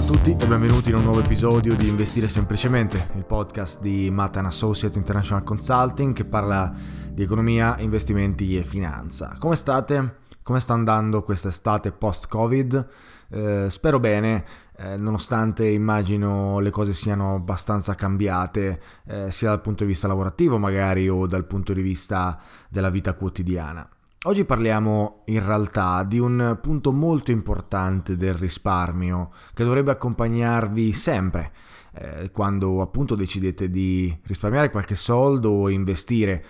Ciao a tutti e benvenuti in un nuovo episodio di Investire Semplicemente, il podcast di Matan Associate International Consulting che parla di economia, investimenti e finanza. Come state? Come sta andando quest'estate post-Covid? Eh, spero bene, eh, nonostante immagino le cose siano abbastanza cambiate, eh, sia dal punto di vista lavorativo magari o dal punto di vista della vita quotidiana. Oggi parliamo in realtà di un punto molto importante del risparmio che dovrebbe accompagnarvi sempre eh, quando appunto decidete di risparmiare qualche soldo o investire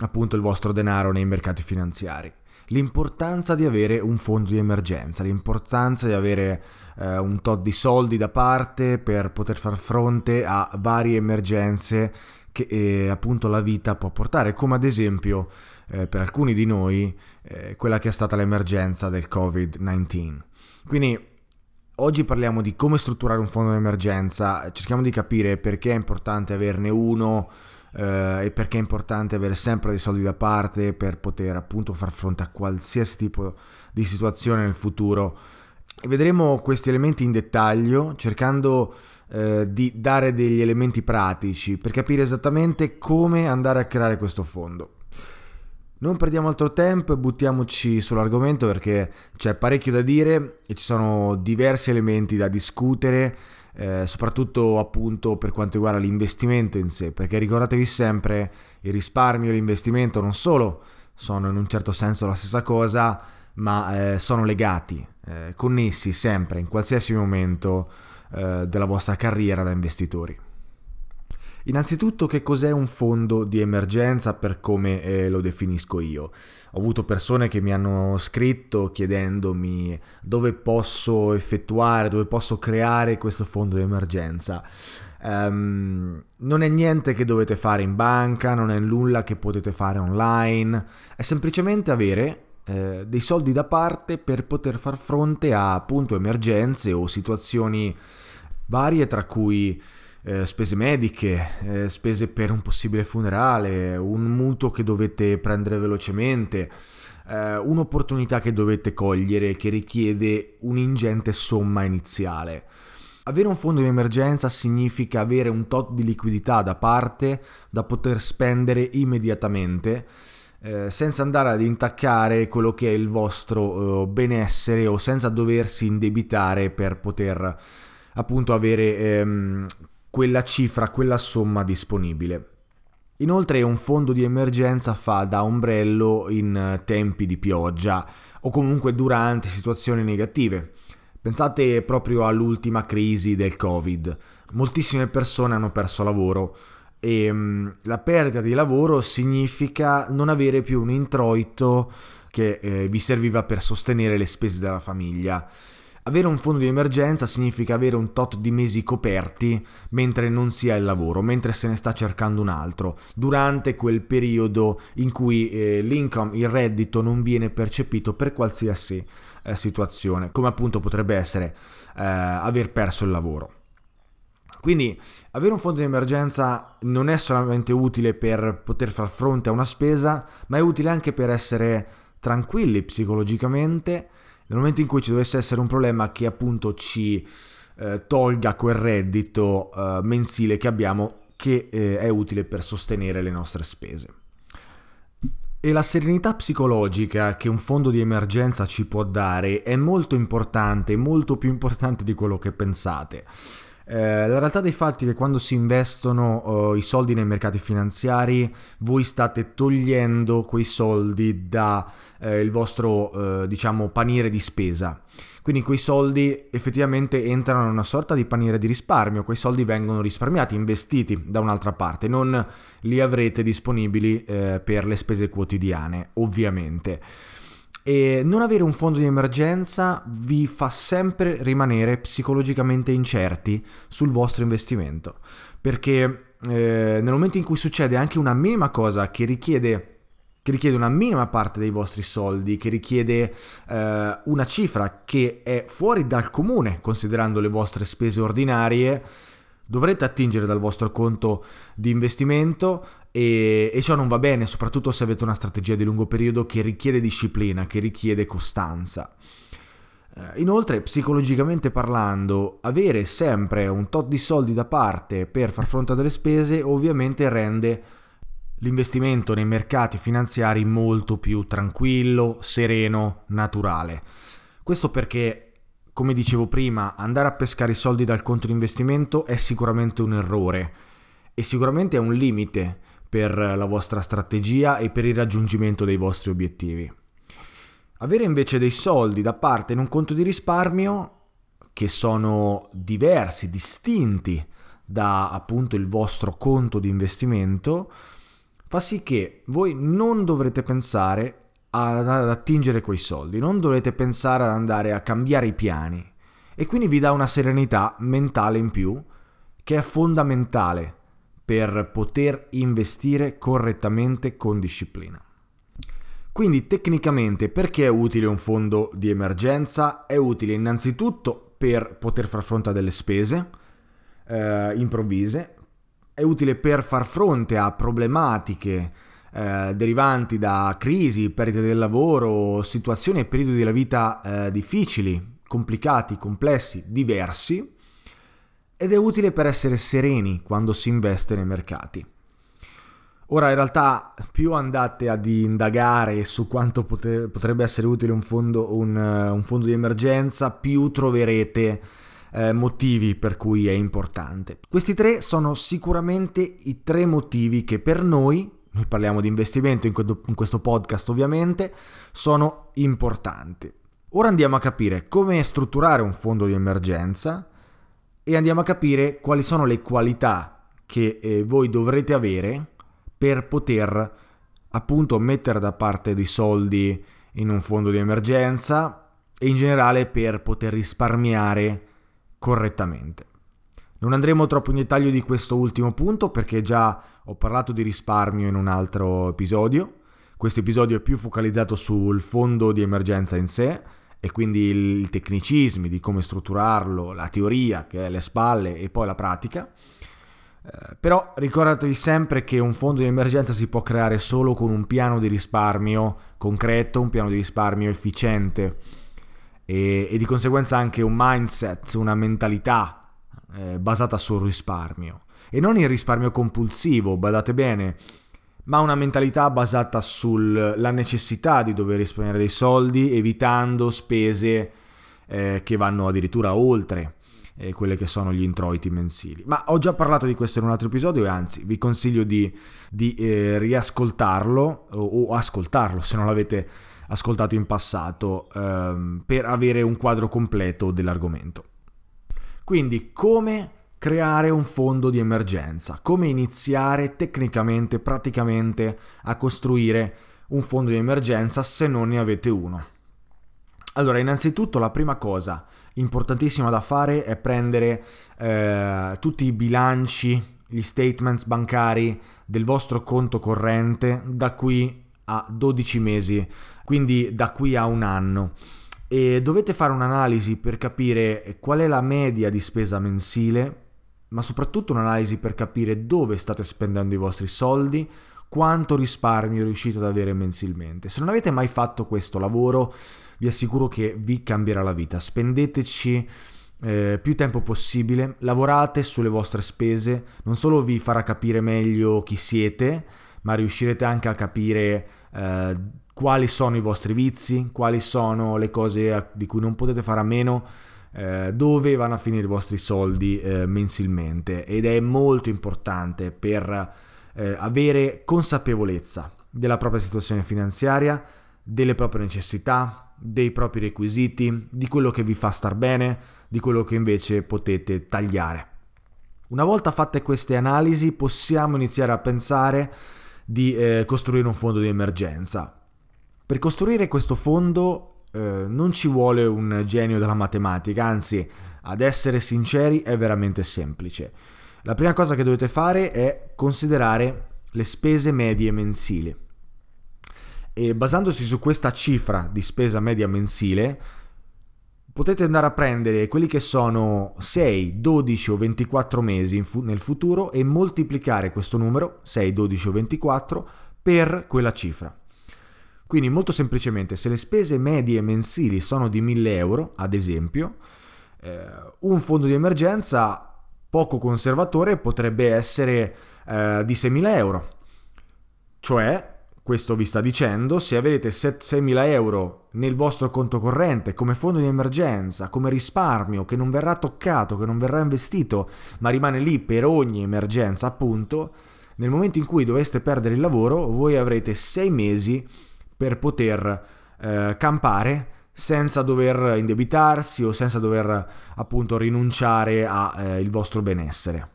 appunto il vostro denaro nei mercati finanziari. L'importanza di avere un fondo di emergenza, l'importanza di avere eh, un tot di soldi da parte per poter far fronte a varie emergenze che eh, appunto la vita può portare, come ad esempio eh, per alcuni di noi eh, quella che è stata l'emergenza del Covid-19. Quindi oggi parliamo di come strutturare un fondo di emergenza, cerchiamo di capire perché è importante averne uno eh, e perché è importante avere sempre dei soldi da parte per poter appunto far fronte a qualsiasi tipo di situazione nel futuro. Vedremo questi elementi in dettaglio cercando eh, di dare degli elementi pratici per capire esattamente come andare a creare questo fondo. Non perdiamo altro tempo e buttiamoci sull'argomento perché c'è parecchio da dire e ci sono diversi elementi da discutere, eh, soprattutto appunto per quanto riguarda l'investimento in sé, perché ricordatevi sempre il risparmio e l'investimento non solo sono in un certo senso la stessa cosa, ma eh, sono legati, eh, connessi sempre, in qualsiasi momento eh, della vostra carriera da investitori. Innanzitutto che cos'è un fondo di emergenza per come eh, lo definisco io? Ho avuto persone che mi hanno scritto chiedendomi dove posso effettuare, dove posso creare questo fondo di emergenza. Um, non è niente che dovete fare in banca, non è nulla che potete fare online, è semplicemente avere eh, dei soldi da parte per poter far fronte a appunto emergenze o situazioni varie tra cui eh, spese mediche, eh, spese per un possibile funerale, un mutuo che dovete prendere velocemente, eh, un'opportunità che dovete cogliere che richiede un'ingente somma iniziale. Avere un fondo di emergenza significa avere un tot di liquidità da parte da poter spendere immediatamente eh, senza andare ad intaccare quello che è il vostro eh, benessere o senza doversi indebitare per poter appunto avere ehm, quella cifra, quella somma disponibile. Inoltre un fondo di emergenza fa da ombrello in tempi di pioggia o comunque durante situazioni negative. Pensate proprio all'ultima crisi del Covid. Moltissime persone hanno perso lavoro e um, la perdita di lavoro significa non avere più un introito che eh, vi serviva per sostenere le spese della famiglia. Avere un fondo di emergenza significa avere un tot di mesi coperti mentre non si ha il lavoro, mentre se ne sta cercando un altro, durante quel periodo in cui eh, l'income, il reddito non viene percepito per qualsiasi eh, situazione, come appunto potrebbe essere eh, aver perso il lavoro. Quindi avere un fondo di emergenza non è solamente utile per poter far fronte a una spesa, ma è utile anche per essere tranquilli psicologicamente nel momento in cui ci dovesse essere un problema che appunto ci eh, tolga quel reddito eh, mensile che abbiamo che eh, è utile per sostenere le nostre spese. E la serenità psicologica che un fondo di emergenza ci può dare è molto importante, molto più importante di quello che pensate. Eh, la realtà dei fatti è che quando si investono uh, i soldi nei mercati finanziari, voi state togliendo quei soldi dal eh, vostro, eh, diciamo, paniere di spesa. Quindi quei soldi effettivamente entrano in una sorta di paniere di risparmio, quei soldi vengono risparmiati, investiti da un'altra parte, non li avrete disponibili eh, per le spese quotidiane, ovviamente. E non avere un fondo di emergenza vi fa sempre rimanere psicologicamente incerti sul vostro investimento, perché eh, nel momento in cui succede anche una minima cosa che richiede che richiede una minima parte dei vostri soldi, che richiede eh, una cifra che è fuori dal comune considerando le vostre spese ordinarie, dovrete attingere dal vostro conto di investimento e, e, ciò non va bene, soprattutto se avete una strategia di lungo periodo che richiede disciplina, che richiede costanza. Eh, inoltre, psicologicamente parlando, avere sempre un tot di soldi da parte per far fronte a delle spese ovviamente rende l'investimento nei mercati finanziari molto più tranquillo, sereno, naturale. Questo perché come dicevo prima, andare a pescare i soldi dal conto di investimento è sicuramente un errore e sicuramente è un limite per la vostra strategia e per il raggiungimento dei vostri obiettivi. Avere invece dei soldi da parte in un conto di risparmio che sono diversi, distinti da appunto il vostro conto di investimento, fa sì che voi non dovrete pensare ad attingere quei soldi, non dovete pensare ad andare a cambiare i piani e quindi vi dà una serenità mentale in più che è fondamentale per poter investire correttamente con disciplina. Quindi tecnicamente perché è utile un fondo di emergenza? È utile innanzitutto per poter far fronte a delle spese eh, improvvise, è utile per far fronte a problematiche eh, derivanti da crisi, perdite del lavoro, situazioni e periodi della vita eh, difficili, complicati, complessi, diversi, ed è utile per essere sereni quando si investe nei mercati. Ora in realtà più andate ad indagare su quanto poter, potrebbe essere utile un fondo, un, un fondo di emergenza, più troverete eh, motivi per cui è importante. Questi tre sono sicuramente i tre motivi che per noi noi parliamo di investimento in, questo podcast ovviamente, sono importanti. Ora andiamo a capire come strutturare un fondo di emergenza e andiamo a capire quali sono le qualità che eh, voi dovrete avere per poter appunto mettere da parte dei soldi in un fondo di emergenza e in generale per poter risparmiare correttamente. Non andremo troppo in dettaglio di questo ultimo punto perché già ho parlato di risparmio in un altro episodio. Questo episodio è più focalizzato sul fondo di emergenza in sé e quindi i tecnicismi di come strutturarlo, la teoria che è le spalle e poi la pratica. Eh, però ricordatevi sempre che un fondo di emergenza si può creare solo con un piano di risparmio concreto, un piano di risparmio efficiente e, e di conseguenza anche un mindset, una mentalità eh, basata sul risparmio. E non il risparmio compulsivo, badate bene, ma una mentalità basata sulla necessità di dover risparmiare dei soldi evitando spese eh, che vanno addirittura oltre eh, quelle che sono gli introiti mensili. Ma ho già parlato di questo in un altro episodio e anzi vi consiglio di, di eh, riascoltarlo o, o, ascoltarlo se non l'avete ascoltato in passato ehm, per avere un quadro completo dell'argomento. Quindi come creare un fondo di emergenza, come iniziare tecnicamente, praticamente a costruire un fondo di emergenza se non ne avete uno. Allora, innanzitutto la prima cosa importantissima da fare è prendere eh, tutti i bilanci, gli statements bancari del vostro conto corrente da qui a 12 mesi, quindi da qui a un anno. E dovete fare un'analisi per capire qual è la media di spesa mensile, ma soprattutto un'analisi per capire dove state spendendo i vostri soldi, quanto risparmio riuscite ad avere mensilmente. Se non avete mai fatto questo lavoro, vi assicuro che vi cambierà la vita. Spendeteci eh, più tempo possibile, lavorate sulle vostre spese, non solo vi farà capire meglio chi siete, ma riuscirete anche a capire eh, quali sono i vostri vizi, quali sono le cose di cui non potete fare a meno, eh, dove vanno a finire i vostri soldi eh, mensilmente ed è molto importante per eh, avere consapevolezza della propria situazione finanziaria, delle proprie necessità, dei propri requisiti, di quello che vi fa star bene, di quello che invece potete tagliare. Una volta fatte queste analisi possiamo iniziare a pensare di eh, costruire un fondo di emergenza. Per costruire questo fondo eh, non ci vuole un genio della matematica, anzi, ad essere sinceri, è veramente semplice. La prima cosa che dovete fare è considerare le spese medie mensili e basandosi su questa cifra di spesa media mensile potete andare a prendere quelli che sono 6, 12 o 24 mesi fu- nel futuro e moltiplicare questo numero, 6, 12 o 24, per quella cifra. Quindi molto semplicemente, se le spese medie mensili sono di 1000 euro, ad esempio, eh, un fondo di emergenza poco conservatore potrebbe essere eh, di 6.000 euro. Cioè, questo vi sta dicendo, se avete 6.000 euro nel vostro conto corrente come fondo di emergenza, come risparmio che non verrà toccato, che non verrà investito, ma rimane lì per ogni emergenza, appunto, nel momento in cui doveste perdere il lavoro, voi avrete 6 mesi per poter eh, campare senza dover indebitarsi o senza dover appunto rinunciare al eh, vostro benessere.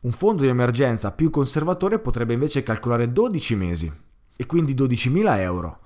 Un fondo di emergenza più conservatore potrebbe invece calcolare 12 mesi e quindi 12.000 euro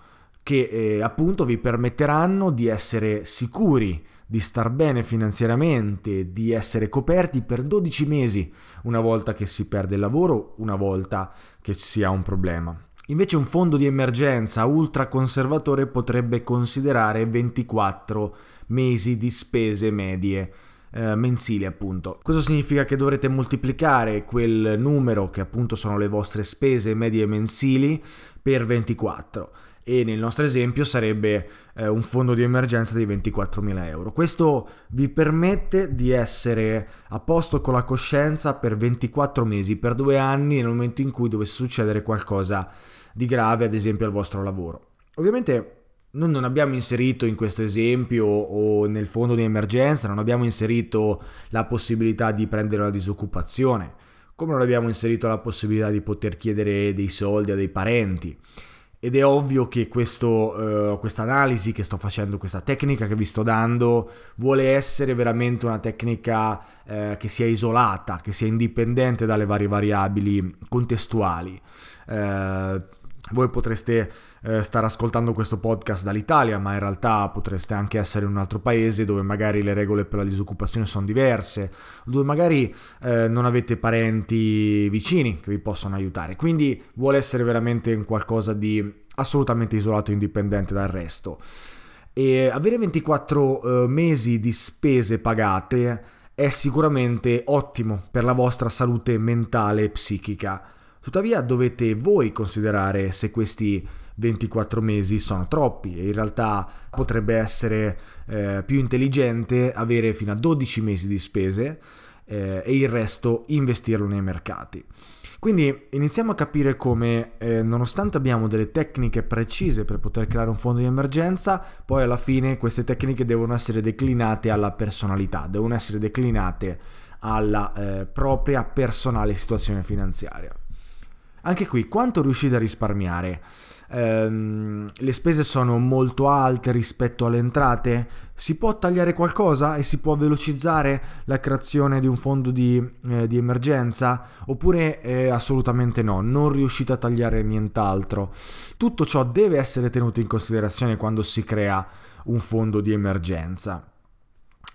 che eh, appunto vi permetteranno di essere sicuri di star bene finanziariamente, di essere coperti per 12 mesi una volta che si perde il lavoro, una volta che si ha un problema. Invece un fondo di emergenza ultra conservatore potrebbe considerare 24 mesi di spese medie eh, mensili appunto. Questo significa che dovrete moltiplicare quel numero che appunto sono le vostre spese medie mensili per 24 e nel nostro esempio sarebbe eh, un fondo di emergenza di 24.000 euro. Questo vi permette di essere a posto con la coscienza per 24 mesi, per due anni nel momento in cui dovesse succedere qualcosa di grave, ad esempio al vostro lavoro. Ovviamente noi non abbiamo inserito in questo esempio o nel fondo di emergenza, non abbiamo inserito la possibilità di prendere una disoccupazione, come non abbiamo inserito la possibilità di poter chiedere dei soldi a dei parenti. Ed è ovvio che questa uh, analisi che sto facendo, questa tecnica che vi sto dando, vuole essere veramente una tecnica uh, che sia isolata, che sia indipendente dalle varie variabili contestuali. Uh, voi potreste eh, stare ascoltando questo podcast dall'Italia, ma in realtà potreste anche essere in un altro paese dove magari le regole per la disoccupazione sono diverse, dove magari eh, non avete parenti vicini che vi possono aiutare. Quindi vuole essere veramente qualcosa di assolutamente isolato e indipendente dal resto. E avere 24 eh, mesi di spese pagate è sicuramente ottimo per la vostra salute mentale e psichica. Tuttavia dovete voi considerare se questi 24 mesi sono troppi e in realtà potrebbe essere eh, più intelligente avere fino a 12 mesi di spese eh, e il resto investirlo nei mercati. Quindi iniziamo a capire come, eh, nonostante abbiamo delle tecniche precise per poter creare un fondo di emergenza, poi alla fine queste tecniche devono essere declinate alla personalità, devono essere declinate alla eh, propria personale situazione finanziaria. Anche qui, quanto riuscite a risparmiare? Ehm, le spese sono molto alte rispetto alle entrate, si può tagliare qualcosa e si può velocizzare la creazione di un fondo di, eh, di emergenza oppure eh, assolutamente no, non riuscite a tagliare nient'altro. Tutto ciò deve essere tenuto in considerazione quando si crea un fondo di emergenza.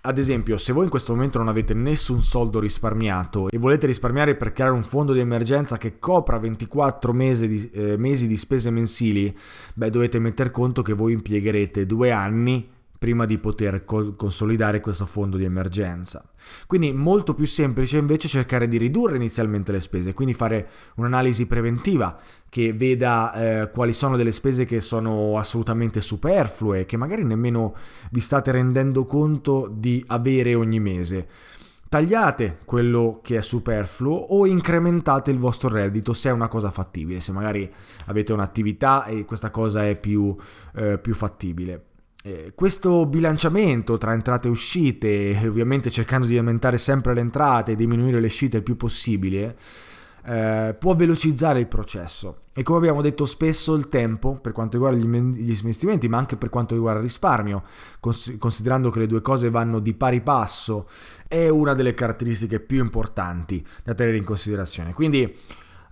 Ad esempio, se voi in questo momento non avete nessun soldo risparmiato e volete risparmiare per creare un fondo di emergenza che copra 24 mesi di, eh, mesi di spese mensili, beh, dovete metter conto che voi impiegherete due anni prima di poter co- consolidare questo fondo di emergenza. Quindi molto più semplice invece cercare di ridurre inizialmente le spese, quindi fare un'analisi preventiva che veda eh, quali sono delle spese che sono assolutamente superflue, che magari nemmeno vi state rendendo conto di avere ogni mese. Tagliate quello che è superfluo o incrementate il vostro reddito se è una cosa fattibile, se magari avete un'attività e questa cosa è più, eh, più fattibile. Eh, questo bilanciamento tra entrate e uscite, ovviamente cercando di aumentare sempre le entrate e diminuire le uscite il più possibile, eh, può velocizzare il processo. E come abbiamo detto spesso, il tempo, per quanto riguarda gli, investimenti, ma anche per quanto riguarda il risparmio, cons- considerando che le due cose vanno di pari passo, è una delle caratteristiche più importanti da tenere in considerazione. Quindi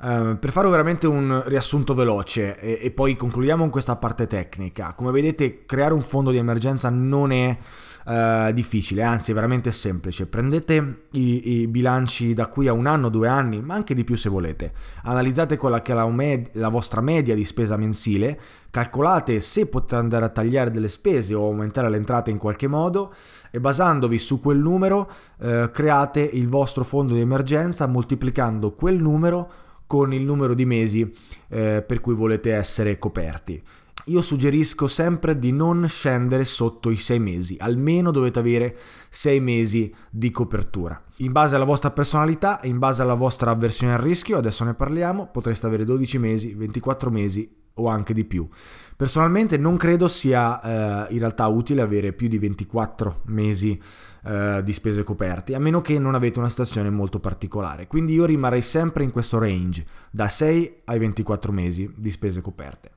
Uh, per fare veramente un riassunto veloce e, e, poi concludiamo con questa parte tecnica. Come vedete, creare un fondo di emergenza non è uh, difficile, anzi è veramente semplice. Prendete i, i, bilanci da qui a un anno, due anni, ma anche di più se volete. Analizzate quella che è la, med- la vostra media di spesa mensile, calcolate se potete andare a tagliare delle spese o aumentare le entrate in qualche modo e basandovi su quel numero uh, create il vostro fondo di emergenza moltiplicando quel numero con il numero di mesi eh, per cui volete essere coperti. Io suggerisco sempre di non scendere sotto i sei mesi, almeno dovete avere sei mesi di copertura. In base alla vostra personalità, in base alla vostra avversione al rischio, adesso ne parliamo, potreste avere 12 mesi, 24 mesi o anche di più. Personalmente non credo sia eh, in realtà utile avere più di 24 mesi eh, di spese coperte, a meno che non avete una situazione molto particolare. Quindi io rimarrei sempre in questo range, da 6 ai 24 mesi di spese coperte.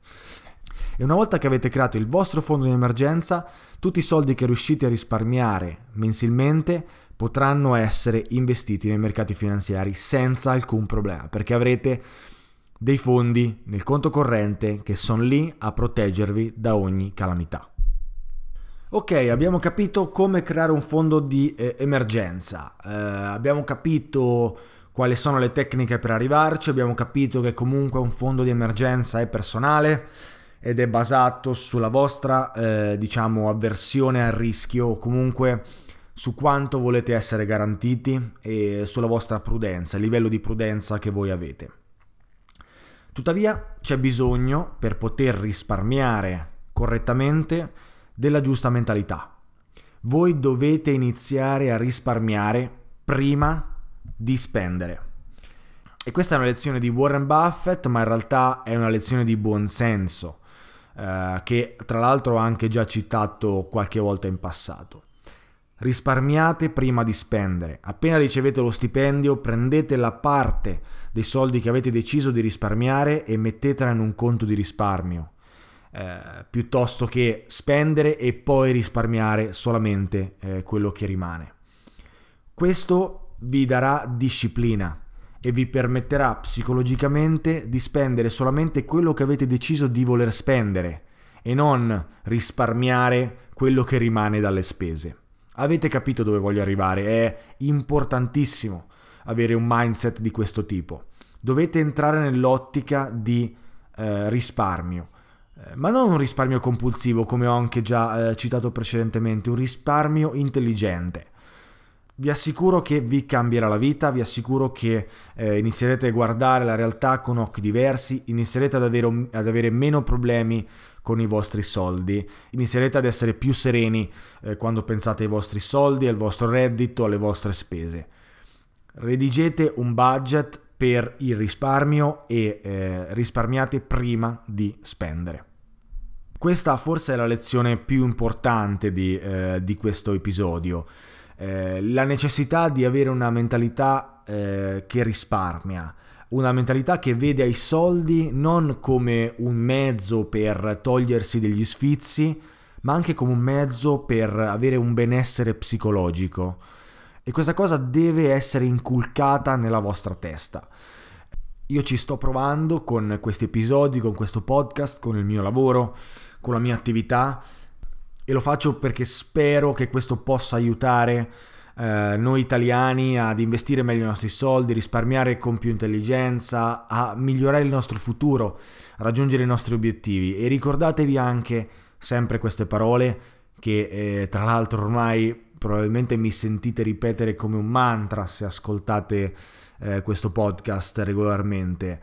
E una volta che avete creato il vostro fondo di emergenza, tutti i soldi che riuscite a risparmiare mensilmente potranno essere investiti nei mercati finanziari senza alcun problema, perché avrete dei fondi nel conto corrente che sono lì a proteggervi da ogni calamità. Ok, abbiamo capito come creare un fondo di eh, emergenza, eh, abbiamo capito quali sono le tecniche per arrivarci, abbiamo capito che comunque un fondo di emergenza è personale ed è basato sulla vostra, eh, diciamo, avversione al rischio o comunque su quanto volete essere garantiti e sulla vostra prudenza, il livello di prudenza che voi avete. Tuttavia c'è bisogno, per poter risparmiare correttamente, della giusta mentalità. Voi dovete iniziare a risparmiare prima di spendere. E questa è una lezione di Warren Buffett, ma in realtà è una lezione di buonsenso, eh, che tra l'altro ho anche già citato qualche volta in passato. Risparmiate prima di spendere. Appena ricevete lo stipendio, prendete la parte dei soldi che avete deciso di risparmiare e mettetela in un conto di risparmio. Eh, piuttosto che spendere e poi risparmiare solamente eh, quello che rimane. Questo vi darà disciplina e vi permetterà psicologicamente di spendere solamente quello che avete deciso di voler spendere e non risparmiare quello che rimane dalle spese. Avete capito dove voglio arrivare? È importantissimo avere un mindset di questo tipo. Dovete entrare nell'ottica di eh, risparmio, eh, ma non un risparmio compulsivo come ho anche già eh, citato precedentemente, un risparmio intelligente. vi assicuro che vi cambierà la vita, vi assicuro che eh, inizierete a guardare la realtà con occhi diversi, inizierete ad avere, ad avere, meno problemi con i vostri soldi, inizierete ad essere più sereni eh, quando pensate ai vostri soldi, al vostro reddito, alle vostre spese. Redigete un budget per il risparmio e eh, risparmiate prima di spendere. Questa forse è la lezione più importante di, eh, di questo episodio. Eh, la necessità di avere una mentalità eh, che risparmia, una mentalità che vede i soldi non come un mezzo per togliersi degli sfizi, ma anche come un mezzo per avere un benessere psicologico. E questa cosa deve essere inculcata nella vostra testa. Io ci sto provando con questi episodi, con questo podcast, con il mio lavoro, con la mia attività e lo faccio perché spero che questo possa aiutare eh, noi italiani ad investire meglio i nostri soldi, risparmiare con più intelligenza, a migliorare il nostro futuro, a raggiungere i nostri obiettivi. E ricordatevi anche sempre queste parole che eh, tra l'altro ormai probabilmente mi sentite ripetere come un mantra se ascoltate eh, questo podcast regolarmente.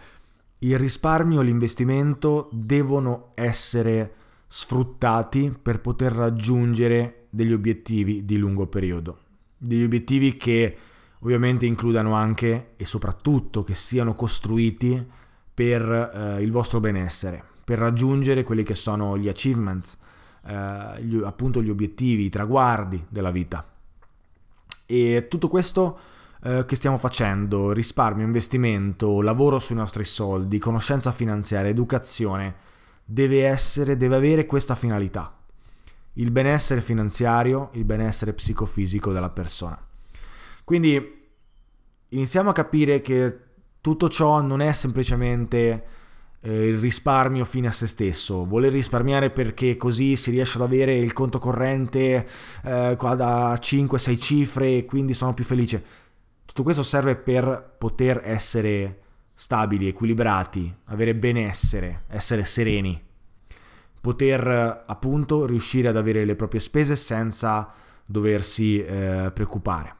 Il risparmio e l'investimento devono essere sfruttati per poter raggiungere degli obiettivi di lungo periodo. Degli obiettivi che ovviamente includano anche e soprattutto che siano costruiti per eh, il vostro benessere, per raggiungere quelli che sono gli achievements, eh, gli, appunto gli obiettivi, i traguardi della vita. E tutto questo eh, che stiamo facendo, risparmio, investimento, lavoro sui nostri soldi, conoscenza finanziaria, educazione, deve essere, deve avere questa finalità. Il benessere finanziario, il benessere psicofisico della persona. Quindi iniziamo a capire che tutto ciò non è semplicemente eh, il risparmio fine a se stesso, voler risparmiare perché così si riesce ad avere il conto corrente eh, da 5-6 cifre e quindi sono più felice. Tutto questo serve per poter essere stabili, equilibrati, avere benessere, essere sereni, poter appunto riuscire ad avere le proprie spese senza doversi eh, preoccupare.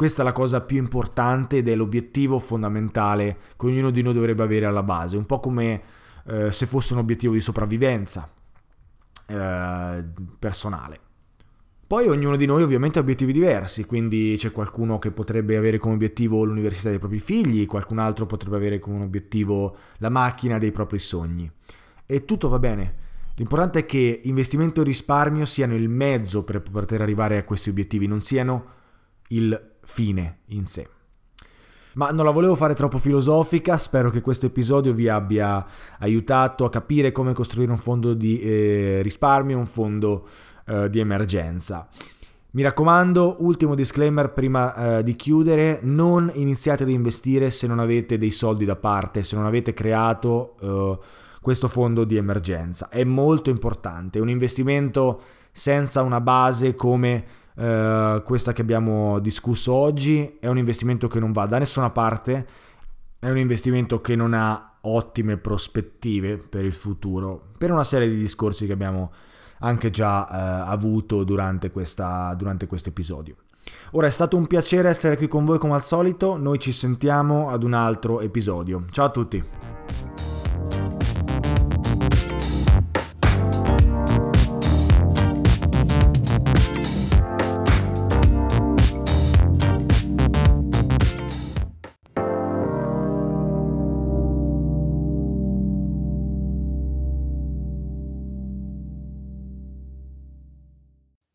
Questa è la cosa più importante ed è l'obiettivo fondamentale che ognuno di noi dovrebbe avere alla base, un po' come eh, se fosse un obiettivo di sopravvivenza eh, personale. Poi ognuno di noi ovviamente ha obiettivi diversi, quindi c'è qualcuno che potrebbe avere come obiettivo l'università dei propri figli, qualcun altro potrebbe avere come obiettivo la macchina dei propri sogni. E tutto va bene. L'importante è che investimento e risparmio siano il mezzo per poter arrivare a questi obiettivi, non siano il fine in sé. Ma non la volevo fare troppo filosofica, spero che questo episodio vi abbia aiutato a capire come costruire un fondo di eh, risparmio, un fondo eh, di emergenza. Mi raccomando, ultimo disclaimer prima eh, di chiudere, non iniziate ad investire se non avete dei soldi da parte, se non avete creato eh, questo fondo di emergenza. È molto importante, un investimento senza una base come eh, questa che abbiamo discusso oggi è un investimento che non va da nessuna parte, è un investimento che non ha ottime prospettive per il futuro, per una serie di discorsi che abbiamo anche già eh, avuto durante, questo episodio. Ora è stato un piacere essere qui con voi come al solito, noi ci sentiamo ad un altro episodio. Ciao a tutti!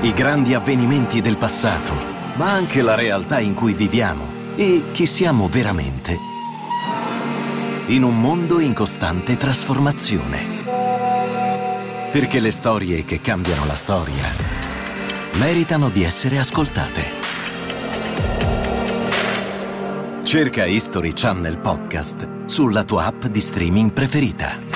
I grandi avvenimenti del passato, ma anche la realtà in cui viviamo e chi siamo veramente. In un mondo in costante trasformazione. Perché le storie che cambiano la storia meritano di essere ascoltate. Cerca History Channel Podcast sulla tua app di streaming preferita.